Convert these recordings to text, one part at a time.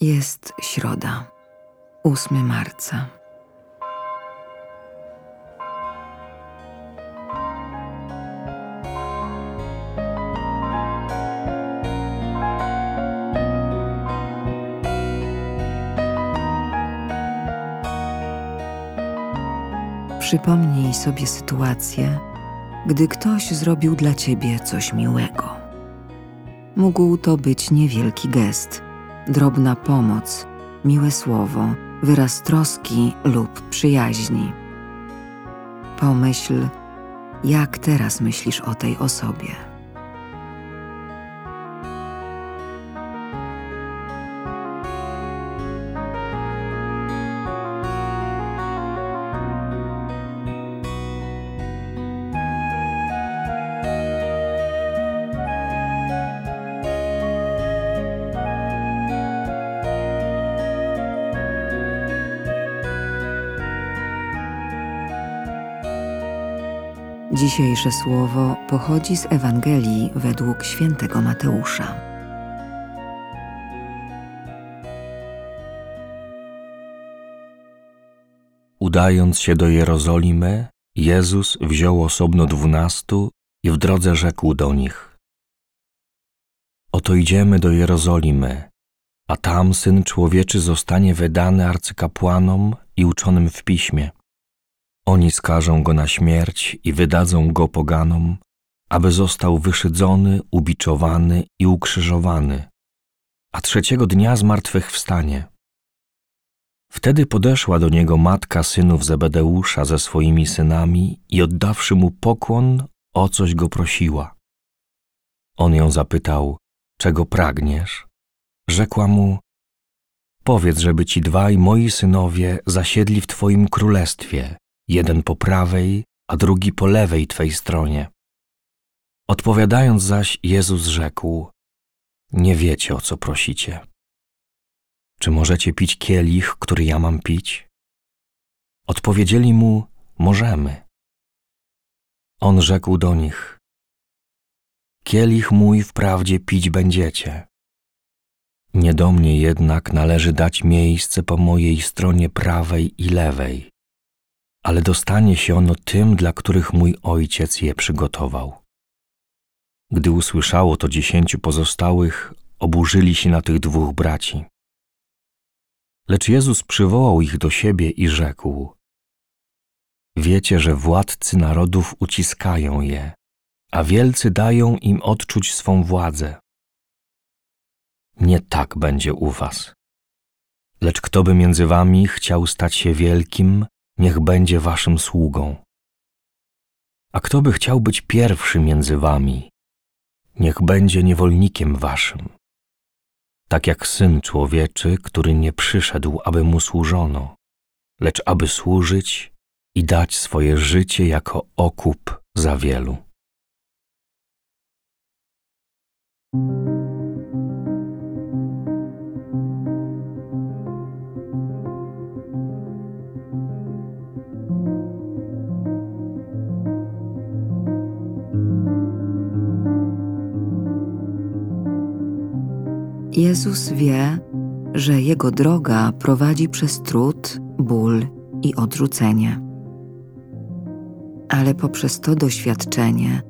Jest środa, 8 marca. Przypomnij sobie sytuację, gdy ktoś zrobił dla ciebie coś miłego. Mógł to być niewielki gest, drobna pomoc, miłe słowo, wyraz troski lub przyjaźni. Pomyśl, jak teraz myślisz o tej osobie. Dzisiejsze słowo pochodzi z Ewangelii według świętego Mateusza. Udając się do Jerozolimy, Jezus wziął osobno dwunastu i w drodze rzekł do nich: Oto idziemy do Jerozolimy, a tam syn człowieczy zostanie wydany arcykapłanom i uczonym w piśmie. Oni skażą go na śmierć i wydadzą go poganom, aby został wyszydzony, ubiczowany i ukrzyżowany, a trzeciego dnia zmartwychwstanie. Wtedy podeszła do niego matka synów Zebedeusza ze swoimi synami i oddawszy mu pokłon, o coś go prosiła. On ją zapytał, czego pragniesz? Rzekła mu, powiedz, żeby ci dwaj moi synowie zasiedli w twoim królestwie, jeden po prawej, a drugi po lewej Twej stronie. Odpowiadając zaś, Jezus rzekł: Nie wiecie, o co prosicie. Czy możecie pić kielich, który ja mam pić? Odpowiedzieli mu: Możemy. On rzekł do nich: Kielich mój wprawdzie pić będziecie. Nie do mnie jednak należy dać miejsce po mojej stronie prawej i lewej ale dostanie się ono tym, dla których mój ojciec je przygotował. Gdy usłyszało to dziesięciu pozostałych, oburzyli się na tych dwóch braci. Lecz Jezus przywołał ich do siebie i rzekł: Wiecie, że władcy narodów uciskają je, a wielcy dają im odczuć swą władzę. Nie tak będzie u was. Lecz kto by między wami chciał stać się wielkim, niech będzie waszym sługą. A kto by chciał być pierwszy między wami, niech będzie niewolnikiem waszym. Tak jak syn człowieczy, który nie przyszedł, aby mu służono, lecz aby służyć i dać swoje życie jako okup za wielu. Jezus wie, że Jego droga prowadzi przez trud, ból i odrzucenie. Ale poprzez to doświadczenie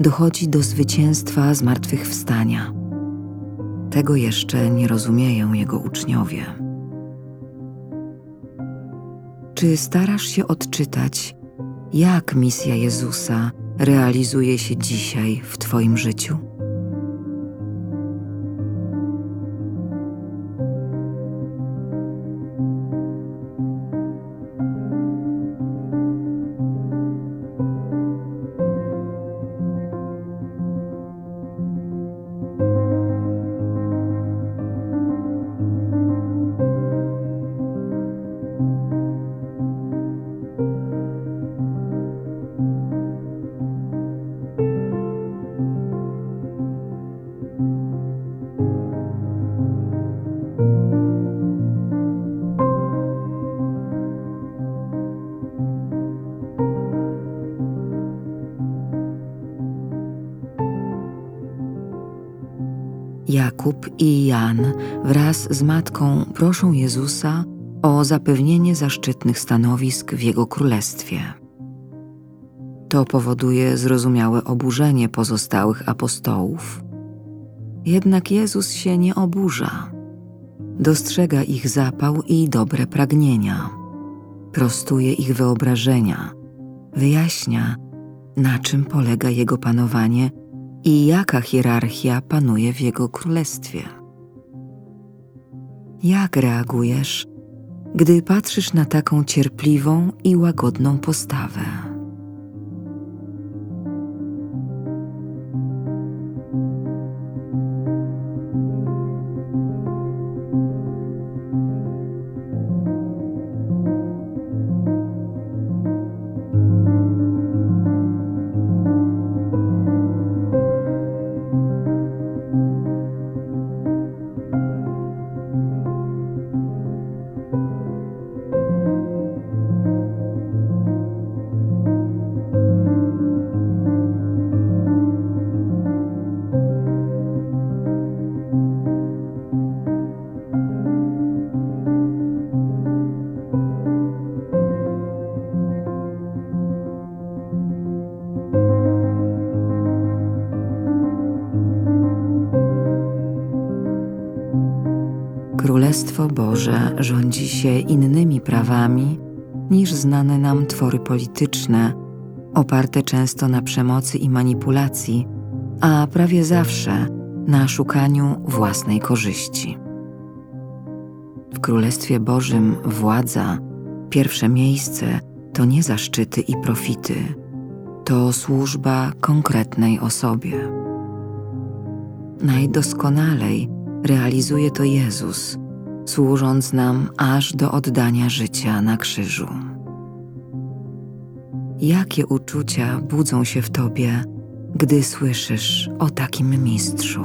dochodzi do zwycięstwa zmartwychwstania. Tego jeszcze nie rozumieją Jego uczniowie. Czy starasz się odczytać, jak misja Jezusa realizuje się dzisiaj w Twoim życiu? Jakub i Jan wraz z matką proszą Jezusa o zapewnienie zaszczytnych stanowisk w Jego królestwie. To powoduje zrozumiałe oburzenie pozostałych apostołów. Jednak Jezus się nie oburza. Dostrzega ich zapał i dobre pragnienia, prostuje ich wyobrażenia, wyjaśnia, na czym polega Jego panowanie i jaka hierarchia panuje w Jego królestwie. Jak reagujesz, gdy patrzysz na taką cierpliwą i łagodną postawę? Królestwo Boże rządzi się innymi prawami niż znane nam twory polityczne, oparte często na przemocy i manipulacji, a prawie zawsze na szukaniu własnej korzyści. W Królestwie Bożym władza, pierwsze miejsce to nie zaszczyty i profity, to służba konkretnej osobie. Najdoskonalej realizuje to Jezus, służąc nam aż do oddania życia na krzyżu. Jakie uczucia budzą się w tobie, gdy słyszysz o takim mistrzu?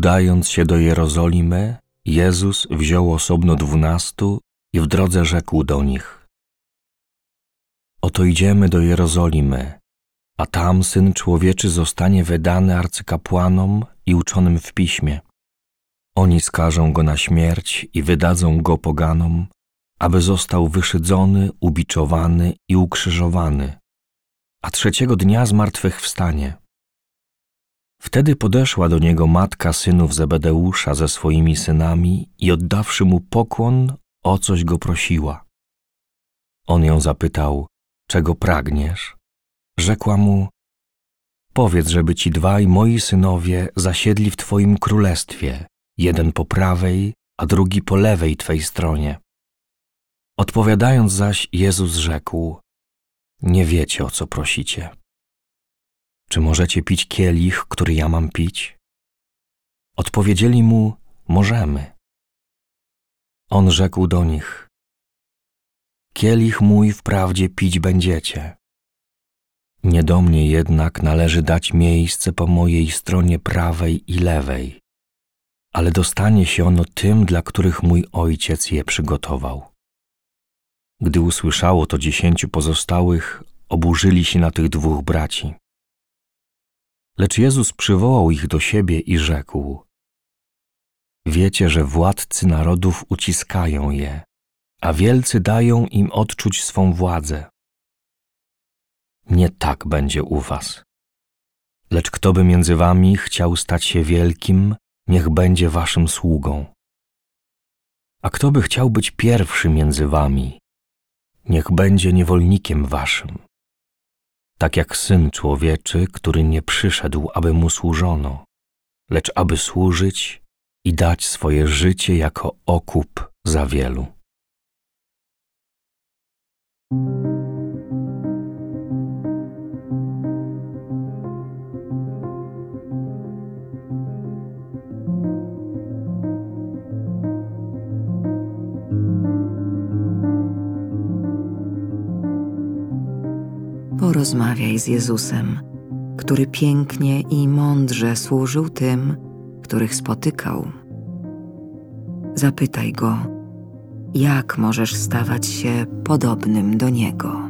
Udając się do Jerozolimy, Jezus wziął osobno dwunastu i w drodze rzekł do nich: Oto idziemy do Jerozolimy, a tam syn człowieczy zostanie wydany arcykapłanom i uczonym w piśmie. Oni skażą go na śmierć i wydadzą go poganom, aby został wyszydzony, ubiczowany i ukrzyżowany, a trzeciego dnia zmartwychwstanie. Wtedy podeszła do niego matka synów Zebedeusza ze swoimi synami i oddawszy mu pokłon, o coś go prosiła. On ją zapytał, czego pragniesz? Rzekła mu, powiedz, żeby ci dwaj moi synowie zasiedli w twoim królestwie, jeden po prawej, a drugi po lewej twej stronie. Odpowiadając zaś, Jezus rzekł, nie wiecie, o co prosicie. Czy możecie pić kielich, który ja mam pić? Odpowiedzieli mu: Możemy. On rzekł do nich: Kielich mój wprawdzie pić będziecie. Nie do mnie jednak należy dać miejsce po mojej stronie prawej i lewej, ale dostanie się ono tym, dla których mój ojciec je przygotował. Gdy usłyszało to dziesięciu pozostałych, oburzyli się na tych dwóch braci. Lecz Jezus przywołał ich do siebie i rzekł: Wiecie, że władcy narodów uciskają je, a wielcy dają im odczuć swą władzę. Nie tak będzie u was. Lecz kto by między wami chciał stać się wielkim, niech będzie waszym sługą. A kto by chciał być pierwszy między wami, niech będzie niewolnikiem waszym tak jak syn człowieczy, który nie przyszedł, aby mu służono, lecz aby służyć i dać swoje życie jako okup za wielu. Porozmawiaj z Jezusem, który pięknie i mądrze służył tym, których spotykał. Zapytaj go, jak możesz stawać się podobnym do niego.